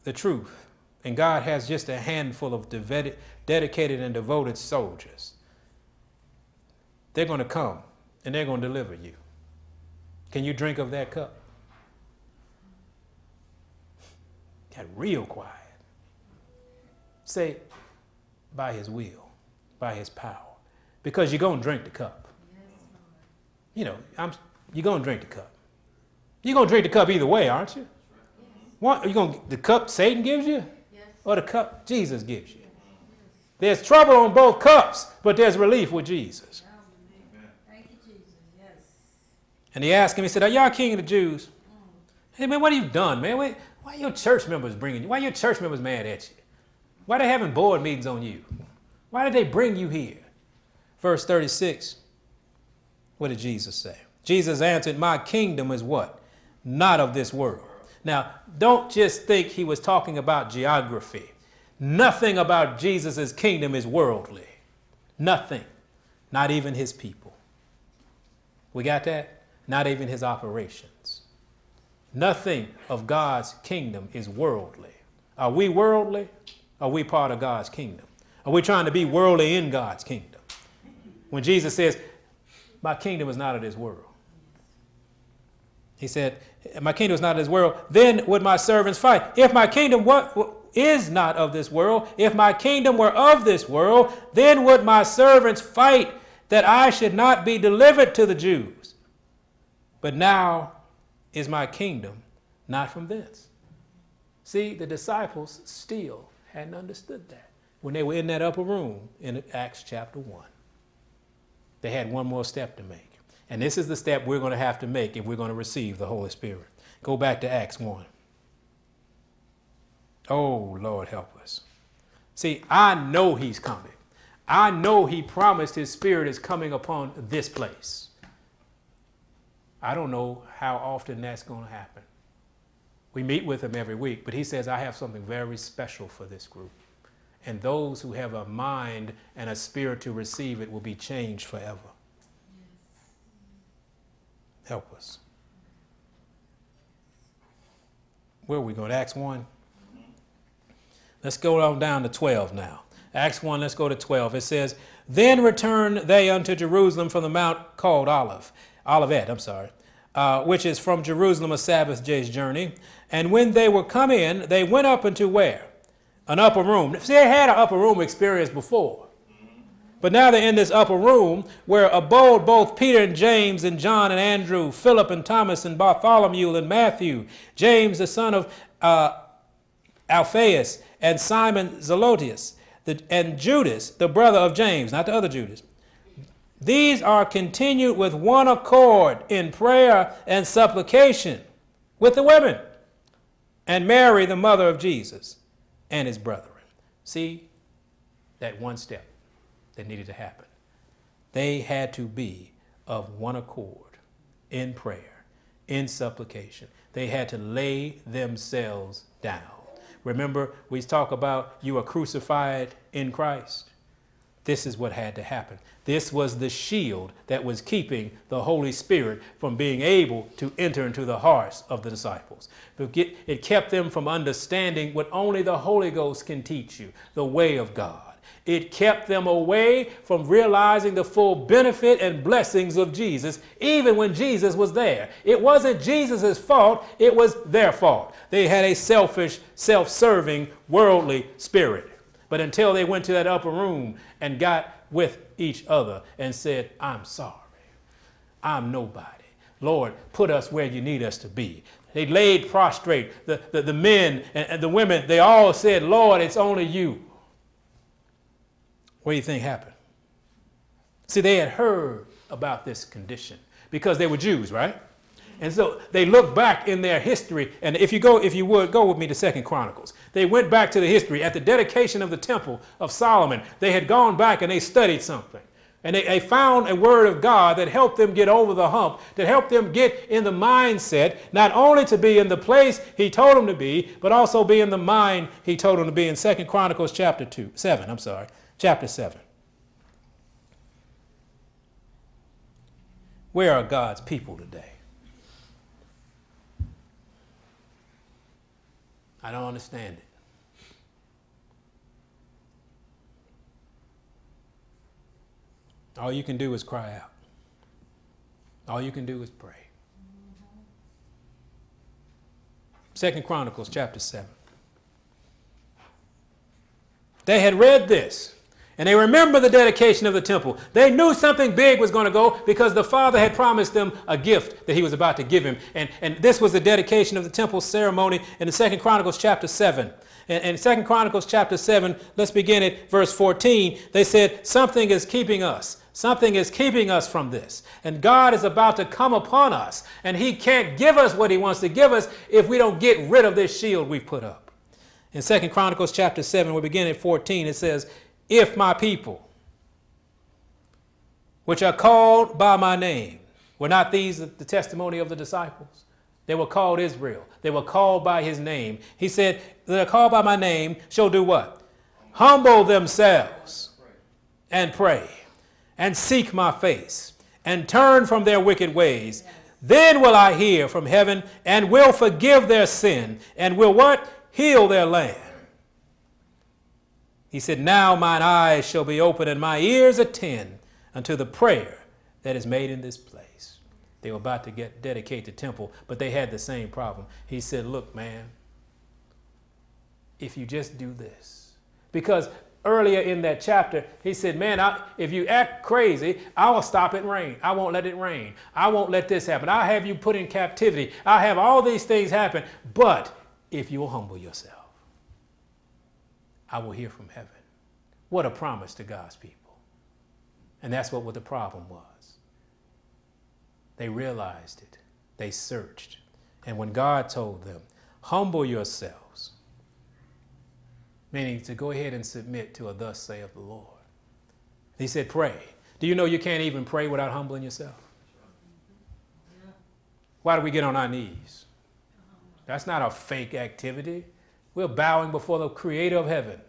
the truth, and God has just a handful of devoted, dedicated and devoted soldiers, they're going to come and they're going to deliver you. Can you drink of that cup? Got real quiet. Say, by his will, by his power. Because you're going to drink the cup. You know, I'm, you're going to drink the cup. You're going to drink the cup either way, aren't you? What, are you going to, the cup Satan gives you? Or the cup Jesus gives you? There's trouble on both cups, but there's relief with Jesus. Thank you, Jesus. Yes. And he asked him, he said, Are y'all king of the Jews? Mm. Hey, man, what have you done, man? Why your church members bringing you? Why your church members mad at you? Why they having board meetings on you? Why did they bring you here? Verse 36, what did Jesus say? Jesus answered, My kingdom is what? Not of this world. Now, don't just think he was talking about geography. Nothing about Jesus' kingdom is worldly. Nothing. Not even his people. We got that? Not even his operations. Nothing of God's kingdom is worldly. Are we worldly? Are we part of God's kingdom? Are we trying to be worldly in God's kingdom? When Jesus says, My kingdom is not of this world. He said, My kingdom is not of this world. Then would my servants fight. If my kingdom what, is not of this world, if my kingdom were of this world, then would my servants fight that I should not be delivered to the Jews. But now is my kingdom not from thence. See, the disciples still hadn't understood that when they were in that upper room in Acts chapter 1. They had one more step to make. And this is the step we're going to have to make if we're going to receive the Holy Spirit. Go back to Acts 1. Oh, Lord, help us. See, I know He's coming. I know He promised His Spirit is coming upon this place. I don't know how often that's going to happen. We meet with Him every week, but He says, I have something very special for this group. And those who have a mind and a spirit to receive it will be changed forever. Help us. Where are we going? Acts 1? Mm-hmm. Let's go on down to 12 now. Acts 1, let's go to 12. It says, Then returned they unto Jerusalem from the mount called Olive, Olivet, I'm sorry, uh, which is from Jerusalem a Sabbath day's journey. And when they were come in, they went up into where? An upper room. See, they had an upper room experience before. But now they're in this upper room where abode both Peter and James and John and Andrew, Philip and Thomas and Bartholomew and Matthew, James the son of uh, Alphaeus, and Simon Zelotes, the, and Judas, the brother of James, not the other Judas. These are continued with one accord in prayer and supplication with the women, and Mary, the mother of Jesus, and his brethren. See that one step that needed to happen. They had to be of one accord in prayer, in supplication. They had to lay themselves down. Remember, we talk about you are crucified in Christ. This is what had to happen. This was the shield that was keeping the Holy Spirit from being able to enter into the hearts of the disciples. It kept them from understanding what only the Holy Ghost can teach you the way of God. It kept them away from realizing the full benefit and blessings of Jesus, even when Jesus was there. It wasn't Jesus' fault, it was their fault. They had a selfish, self serving, worldly spirit. But until they went to that upper room and got with each other and said, I'm sorry, I'm nobody. Lord, put us where you need us to be. They laid prostrate. The, the, the men and, and the women, they all said, Lord, it's only you. What do you think happened? See, they had heard about this condition because they were Jews, right? And so they look back in their history, and if you go, if you would, go with me to Second Chronicles. They went back to the history at the dedication of the temple of Solomon. They had gone back and they studied something. And they, they, found a word of God that helped them get over the hump, that helped them get in the mindset, not only to be in the place he told them to be, but also be in the mind he told them to be in Second Chronicles chapter 2, 7, I'm sorry chapter 7. Where are God's people today? I don't understand it. All you can do is cry out. All you can do is pray. Second Chronicles chapter 7. They had read this. And they remember the dedication of the temple. They knew something big was going to go because the Father had promised them a gift that he was about to give him. And, and this was the dedication of the temple ceremony in the Second Chronicles chapter 7. And in Second Chronicles chapter 7, let's begin at verse 14. They said, Something is keeping us. Something is keeping us from this. And God is about to come upon us. And he can't give us what he wants to give us if we don't get rid of this shield we've put up. In Second Chronicles chapter 7, we begin at 14, it says, if my people, which are called by my name, were not these the testimony of the disciples? They were called Israel. They were called by his name. He said, They're called by my name, shall do what? Humble themselves and pray and seek my face and turn from their wicked ways. Then will I hear from heaven and will forgive their sin and will what? Heal their land. He said, Now mine eyes shall be open and my ears attend unto the prayer that is made in this place. They were about to get dedicate the temple, but they had the same problem. He said, Look, man, if you just do this. Because earlier in that chapter, he said, Man, I, if you act crazy, I will stop it rain. I won't let it rain. I won't let this happen. I'll have you put in captivity. I'll have all these things happen. But if you will humble yourself, I will hear from heaven. What a promise to God's people. And that's what, what the problem was. They realized it, they searched. And when God told them, humble yourselves, meaning to go ahead and submit to a thus saith the Lord, he said, pray. Do you know you can't even pray without humbling yourself? Why do we get on our knees? That's not a fake activity. We're bowing before the creator of heaven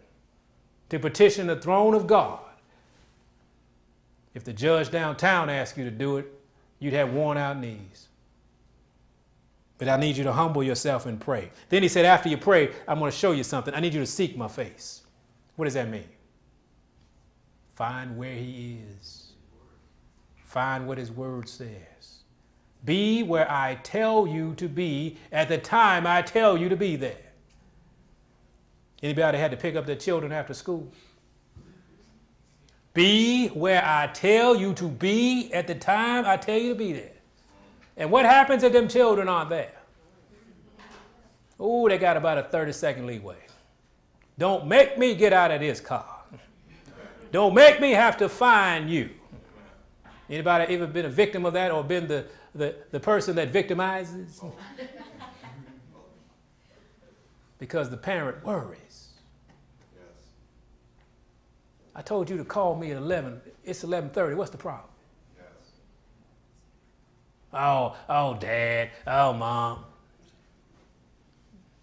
to petition the throne of God. If the judge downtown asked you to do it, you'd have worn out knees. But I need you to humble yourself and pray. Then he said, after you pray, I'm going to show you something. I need you to seek my face. What does that mean? Find where he is. Find what his word says. Be where I tell you to be at the time I tell you to be there. Anybody had to pick up their children after school? Be where I tell you to be at the time I tell you to be there. And what happens if them children aren't there? Oh, they got about a 30 second leeway. Don't make me get out of this car. Don't make me have to find you. Anybody ever been a victim of that or been the, the, the person that victimizes? because the parent worries. I told you to call me at 11. It's 11:30. What's the problem? Oh, oh, dad. Oh, mom.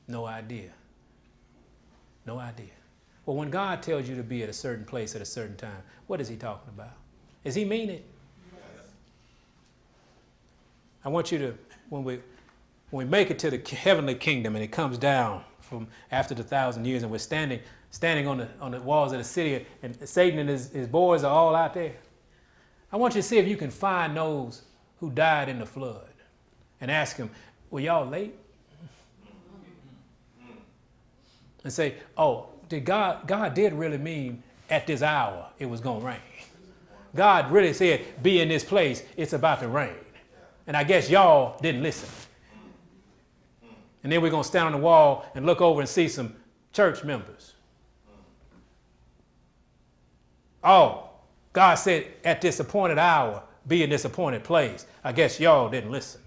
No idea. No idea. Well, when God tells you to be at a certain place at a certain time, what is He talking about? Is He mean it? Yes. I want you to, when we, when we make it to the heavenly kingdom and it comes down from after the thousand years and we're standing, standing on the, on the walls of the city and Satan and his, his boys are all out there, I want you to see if you can find those who died in the flood and ask them, were y'all late? And say, oh, did God, God did really mean at this hour it was going to rain. God really said, be in this place, it's about to rain. And I guess y'all didn't listen. And then we're going to stand on the wall and look over and see some church members. Oh, God said at this appointed hour, be in this appointed place. I guess y'all didn't listen.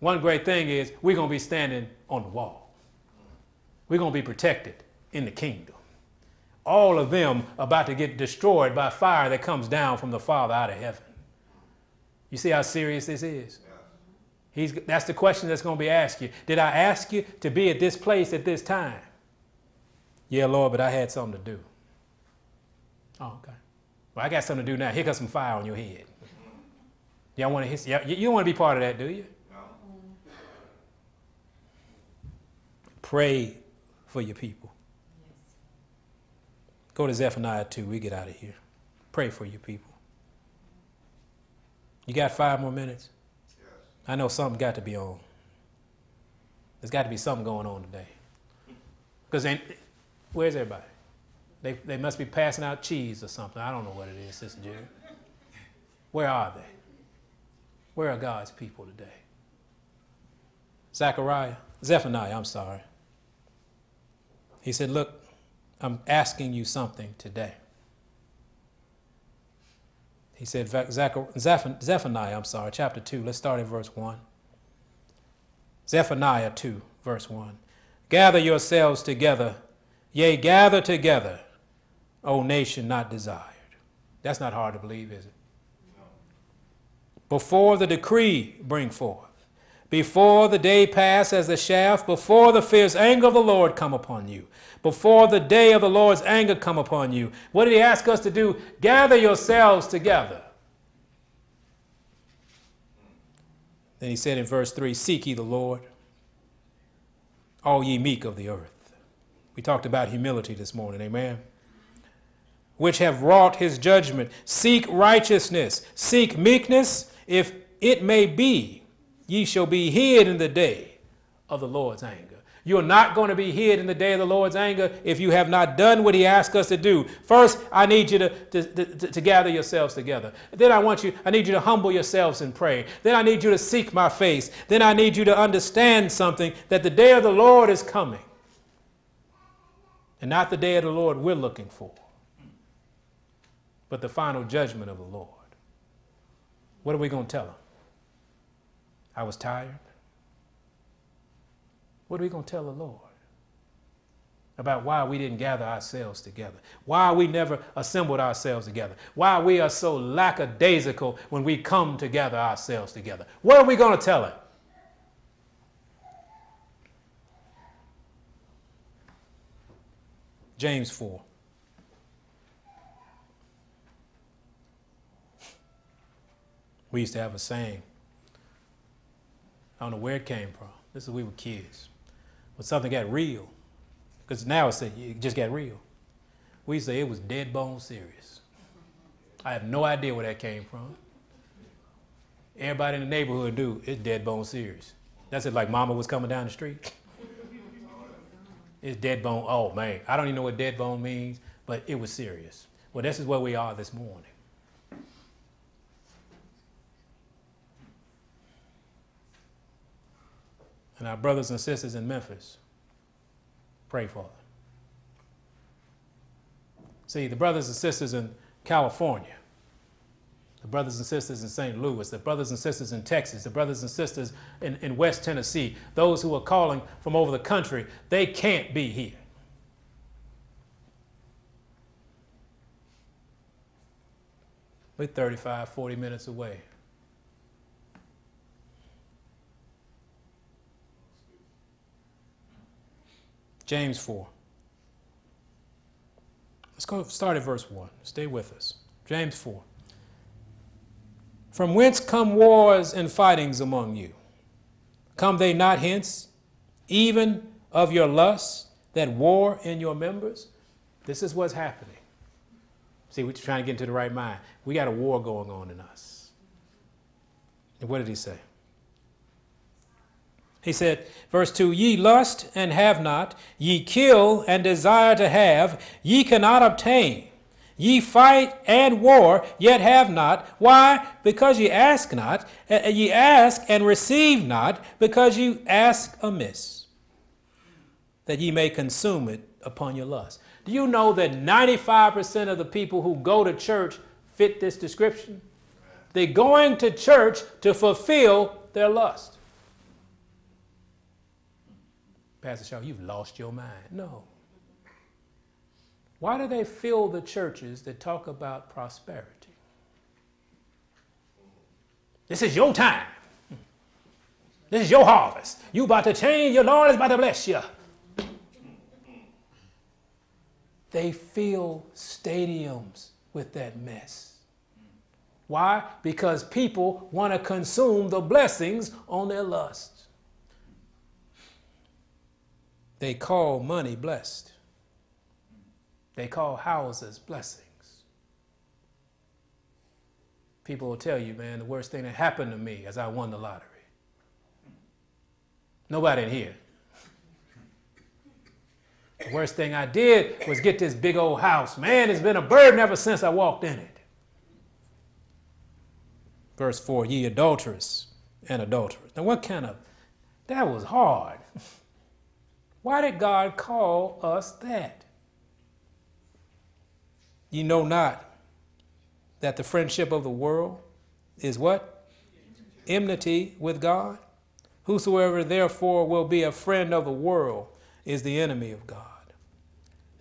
One great thing is we're going to be standing on the wall. We're going to be protected in the kingdom. All of them about to get destroyed by fire that comes down from the Father out of heaven. You see how serious this is? He's, that's the question that's going to be asked you. Did I ask you to be at this place at this time? Yeah, Lord, but I had something to do. Oh, okay. Well, I got something to do now. Here comes some fire on your head. Y'all want to y'all, you don't want to be part of that, do you? No. Pray for your people. Yes. Go to Zephaniah 2. We get out of here. Pray for your people. You got five more minutes? Yes. I know something got to be on. There's got to be something going on today. Because where's everybody? They, they must be passing out cheese or something. I don't know what it is, Sister Jerry. Where are they? Where are God's people today? Zechariah, Zephaniah, I'm sorry. He said, Look, I'm asking you something today. He said, Zephaniah, I'm sorry, chapter 2, let's start at verse 1. Zephaniah 2, verse 1. Gather yourselves together, yea, gather together O nation not desired. That's not hard to believe, is it? Before the decree bring forth, before the day pass as the shaft, before the fierce anger of the Lord come upon you, before the day of the Lord's anger come upon you. What did he ask us to do? Gather yourselves together. Then he said in verse 3 Seek ye the Lord, all ye meek of the earth. We talked about humility this morning, amen which have wrought his judgment. Seek righteousness, seek meekness, if it may be, ye shall be hid in the day of the Lord's anger. You're not going to be hid in the day of the Lord's anger if you have not done what He asked us to do. First, I need you to, to, to, to, gather yourselves together. Then I want you, I need you to humble yourselves and pray. Then I need you to seek my face. Then I need you to understand something that the day of the Lord is coming. And not the day of the Lord we're looking for but the final judgment of the Lord. What are we going to tell him? I was tired. What are we going to tell the Lord? About why we didn't gather ourselves together, why we never assembled ourselves together, why we are so lackadaisical when we come to gather ourselves together. What are we going to tell him? James 4. We used to have a saying. I don't know where it came from. This is we were kids. When something got real, because now it's it just got real. We say it was dead bone serious. I have no idea where that came from. Everybody in the neighborhood do. It's dead bone serious. That's it. Like Mama was coming down the street. it's dead bone. Oh man, I don't even know what dead bone means, but it was serious. Well, this is where we are this morning. And our brothers and sisters in Memphis. Pray for them. See, the brothers and sisters in California, the brothers and sisters in St. Louis, the brothers and sisters in Texas, the brothers and sisters in, in West Tennessee, those who are calling from over the country, they can't be here. We're 35, 40 minutes away. James 4. Let's go start at verse 1. Stay with us. James 4. From whence come wars and fightings among you? Come they not hence, even of your lusts that war in your members? This is what's happening. See, we're trying to get into the right mind. We got a war going on in us. And what did he say? He said, verse 2 Ye lust and have not, ye kill and desire to have, ye cannot obtain. Ye fight and war, yet have not. Why? Because ye ask not. Uh, ye ask and receive not, because you ask amiss, that ye may consume it upon your lust. Do you know that 95% of the people who go to church fit this description? They're going to church to fulfill their lust. Pastor Shaw, you've lost your mind. No. Why do they fill the churches that talk about prosperity? This is your time. This is your harvest. You about to change. Your Lord is about to bless you. They fill stadiums with that mess. Why? Because people want to consume the blessings on their lust. They call money blessed. They call houses blessings. People will tell you, man, the worst thing that happened to me as I won the lottery. Nobody in here. The worst thing I did was get this big old house. Man, it's been a burden ever since I walked in it. Verse 4 Ye adulterers and adulterers. Now, what kind of, that was hard. Why did God call us that? You know not that the friendship of the world is what? Enmity with God. Whosoever therefore will be a friend of the world is the enemy of God.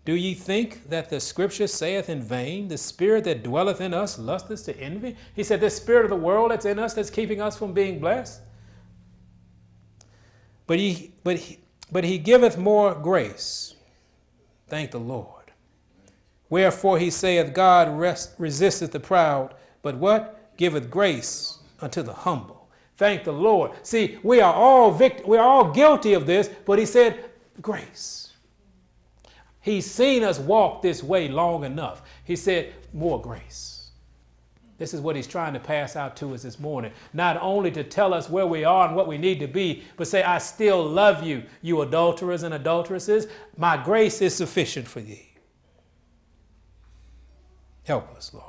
Do ye think that the scripture saith in vain, the spirit that dwelleth in us lusteth to envy? He said, the spirit of the world that's in us that's keeping us from being blessed. But he, but he, but he giveth more grace. Thank the Lord. Wherefore he saith, God rest, resisteth the proud, but what? Giveth grace unto the humble. Thank the Lord. See, we are all vict- we are all guilty of this, but he said, grace. He's seen us walk this way long enough. He said, more grace. This is what he's trying to pass out to us this morning. Not only to tell us where we are and what we need to be, but say, I still love you, you adulterers and adulteresses. My grace is sufficient for thee. Help us, Lord.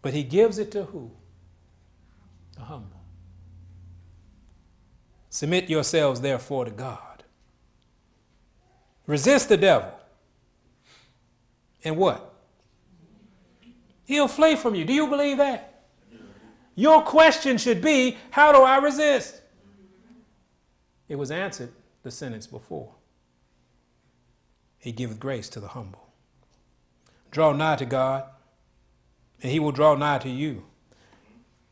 But he gives it to who? The humble. Submit yourselves, therefore, to God. Resist the devil. And what? He'll flee from you. Do you believe that? Your question should be how do I resist? It was answered the sentence before. He giveth grace to the humble. Draw nigh to God, and he will draw nigh to you.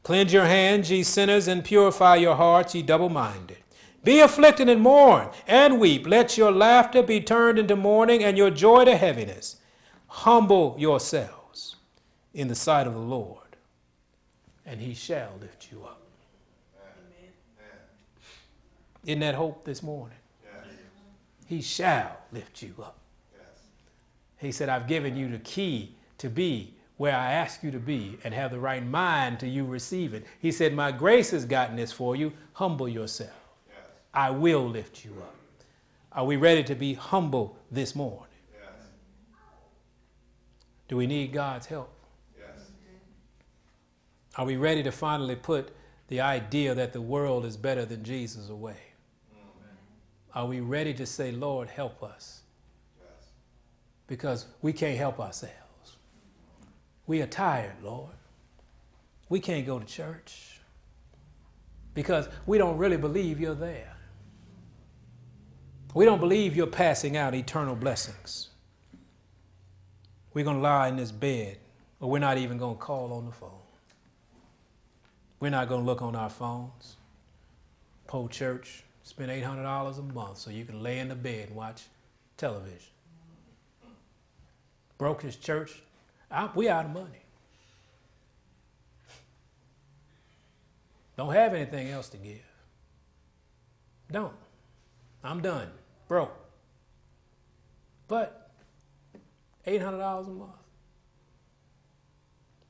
Cleanse your hands, ye sinners, and purify your hearts, ye double minded. Be afflicted and mourn and weep. Let your laughter be turned into mourning and your joy to heaviness. Humble yourself in the sight of the Lord, and he shall lift you up. Amen. Isn't that hope this morning? Yes. He shall lift you up. Yes. He said, I've given you the key to be where I ask you to be and have the right mind to you receive it. He said, My grace has gotten this for you. Humble yourself. Yes. I will lift you up. Are we ready to be humble this morning? Do we need God's help? Are we ready to finally put the idea that the world is better than Jesus away? Amen. Are we ready to say, Lord, help us? Because we can't help ourselves. We are tired, Lord. We can't go to church because we don't really believe you're there. We don't believe you're passing out eternal blessings. We're going to lie in this bed, or we're not even going to call on the phone. We're not going to look on our phones. Po church, spend $800 a month so you can lay in the bed and watch television. Broke his church, I, we out of money. Don't have anything else to give. Don't. I'm done. Broke. But $800 a month.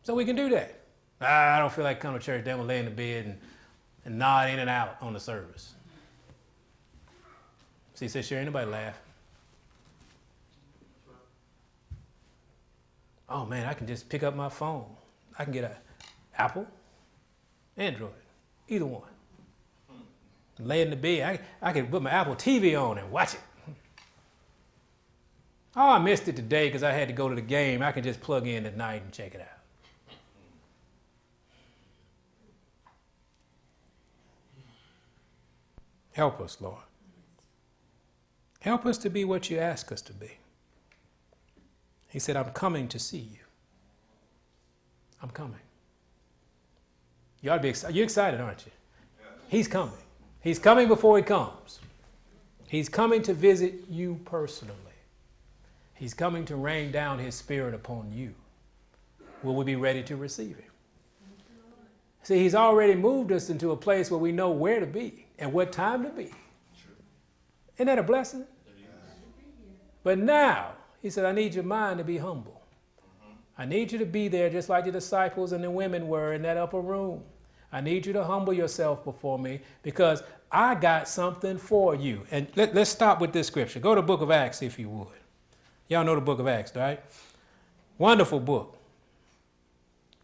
So we can do that. I don't feel like coming to church. Then we'll lay in the bed and, and nod in and out on the service. See, says sure ain't nobody laugh. Oh man, I can just pick up my phone. I can get a Apple, Android, either one. Lay in the bed. I, I can put my Apple TV on and watch it. Oh, I missed it today because I had to go to the game. I can just plug in at night and check it out. Help us, Lord. Help us to be what you ask us to be. He said, I'm coming to see you. I'm coming. You ought to be excited. You're excited, aren't you? He's coming. He's coming before he comes. He's coming to visit you personally. He's coming to rain down his spirit upon you. Will we be ready to receive him? See, he's already moved us into a place where we know where to be and what time to be. Isn't that a blessing? But now, he said, I need your mind to be humble. I need you to be there just like the disciples and the women were in that upper room. I need you to humble yourself before me because I got something for you. And let, us stop with this scripture. Go to the book of Acts if you would. Y'all know the book of Acts, right? Wonderful book.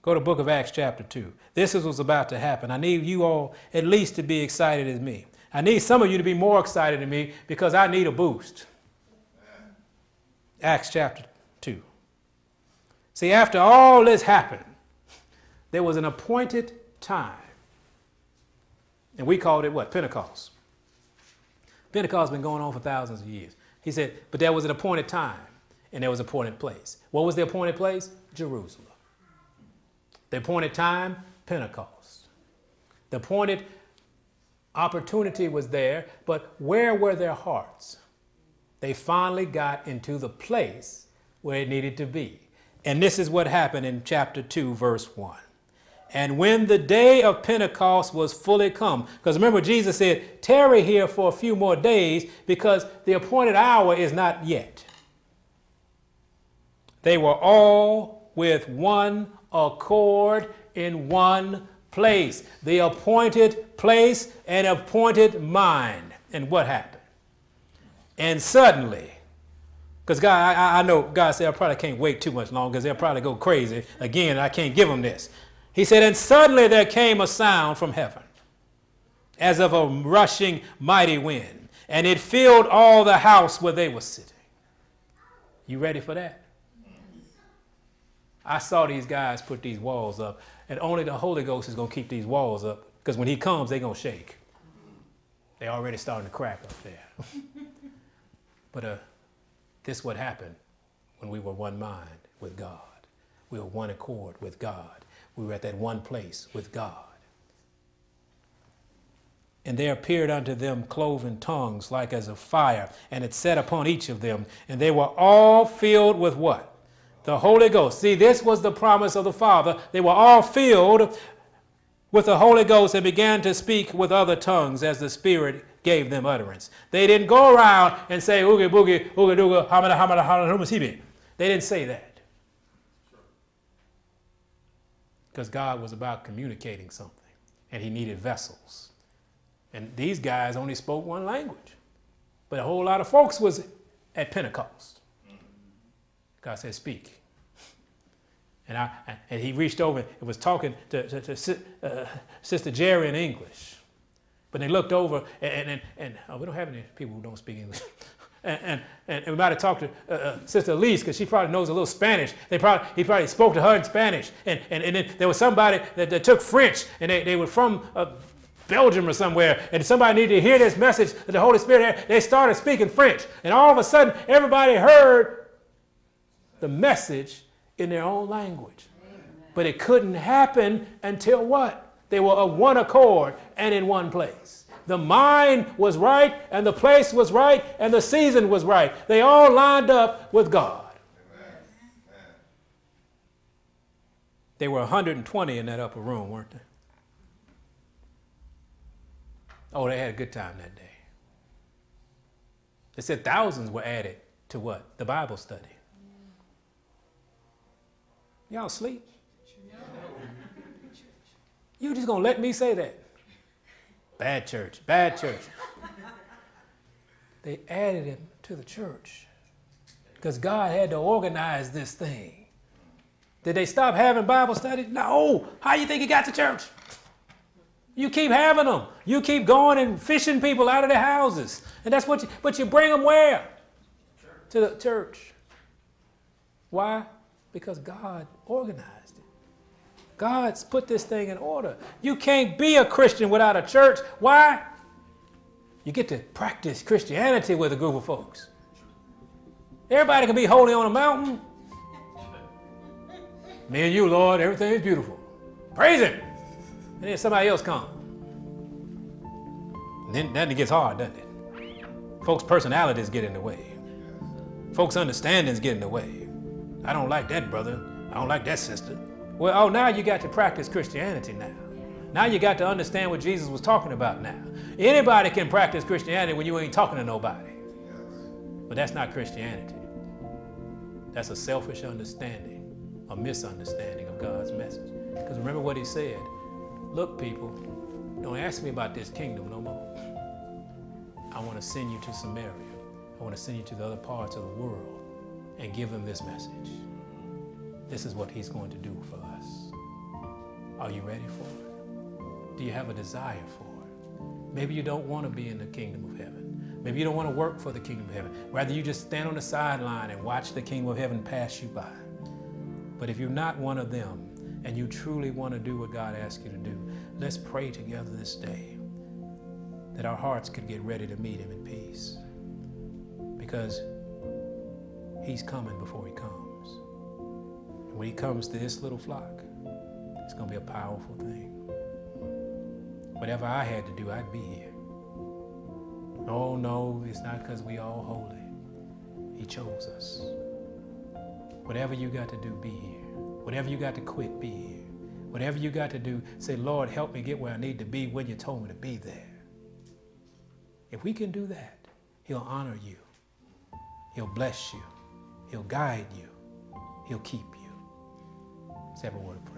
Go to book of Acts chapter 2. This is what's about to happen. I need you all at least to be excited as me. I need some of you to be more excited than me because I need a boost. Acts chapter 2. See, after all this happened, there was an appointed time. And we called it what? Pentecost. Pentecost has been going on for thousands of years. He said, but there was an appointed time and there was an appointed place. What was the appointed place? Jerusalem. The appointed time, Pentecost. The appointed opportunity was there, but where were their hearts? They finally got into the place where it needed to be. And this is what happened in chapter 2, verse 1. And when the day of Pentecost was fully come, because remember, Jesus said, Tarry here for a few more days because the appointed hour is not yet. They were all with one accord in one place, the appointed place and appointed mind. And what happened? And suddenly, because God, I, I, know God said I probably can't wait too much longer because they'll probably go crazy again. I can't give them this. He said, and suddenly there came a sound from heaven, as of a rushing mighty wind, and it filled all the house where they were sitting. You ready for that? I saw these guys put these walls up, and only the Holy Ghost is going to keep these walls up, because when He comes, they're going to shake. They're already starting to crack up there. but uh, this is what happened when we were one mind with God. We were one accord with God. We were at that one place with God. And there appeared unto them cloven tongues like as of fire, and it set upon each of them. And they were all filled with what? The Holy Ghost. See, this was the promise of the Father. They were all filled with the Holy Ghost and began to speak with other tongues as the Spirit gave them utterance. They didn't go around and say, oogie boogie, oogie doogie, hamada hamada hamada They didn't say that. because God was about communicating something and he needed vessels. And these guys only spoke one language. But a whole lot of folks was at Pentecost. God said, speak. And, I, and he reached over and was talking to, to, to uh, Sister Jerry in English. But they looked over, and, and, and oh, we don't have any people who don't speak English. and, and, and we might have talked to uh, uh, Sister Elise because she probably knows a little Spanish. They probably, he probably spoke to her in Spanish. And, and, and then there was somebody that, that took French, and they, they were from uh, Belgium or somewhere, and somebody needed to hear this message that the Holy Spirit had. They started speaking French. And all of a sudden, everybody heard the message in their own language. But it couldn't happen until what? They were of one accord and in one place. The mind was right, and the place was right, and the season was right. They all lined up with God. They were 120 in that upper room, weren't they? Oh, they had a good time that day. They said thousands were added to what? The Bible study. Y'all sleep? You just gonna let me say that? Bad church, bad church. They added him to the church because God had to organize this thing. Did they stop having Bible studies? No. How you think he got to church? You keep having them. You keep going and fishing people out of their houses. And that's what you, but you bring them where? To the church. Why? Because God organized it. God's put this thing in order. You can't be a Christian without a church. Why? You get to practice Christianity with a group of folks. Everybody can be holy on a mountain. Me and you, Lord, everything is beautiful. Praise Him. And then somebody else comes. Then, it gets hard, doesn't it? Folks' personalities get in the way. Folks' understandings get in the way. I don't like that brother. I don't like that sister. Well, oh, now you got to practice Christianity now. Now you got to understand what Jesus was talking about now. Anybody can practice Christianity when you ain't talking to nobody. But that's not Christianity. That's a selfish understanding, a misunderstanding of God's message. Because remember what he said Look, people, don't ask me about this kingdom no more. I want to send you to Samaria. I want to send you to the other parts of the world and give him this message. This is what he's going to do for us. Are you ready for it? Do you have a desire for it? Maybe you don't want to be in the kingdom of heaven. Maybe you don't want to work for the kingdom of heaven. Rather, you just stand on the sideline and watch the kingdom of heaven pass you by. But if you're not one of them and you truly want to do what God asks you to do, let's pray together this day that our hearts could get ready to meet Him in peace. Because He's coming before He comes. And when He comes to this little flock, it's going to be a powerful thing. Whatever I had to do, I'd be here. Oh, no, it's not because we all holy. He chose us. Whatever you got to do, be here. Whatever you got to quit, be here. Whatever you got to do, say, Lord, help me get where I need to be when you told me to be there. If we can do that, He'll honor you. He'll bless you. He'll guide you. He'll keep you. Have a word of prayer.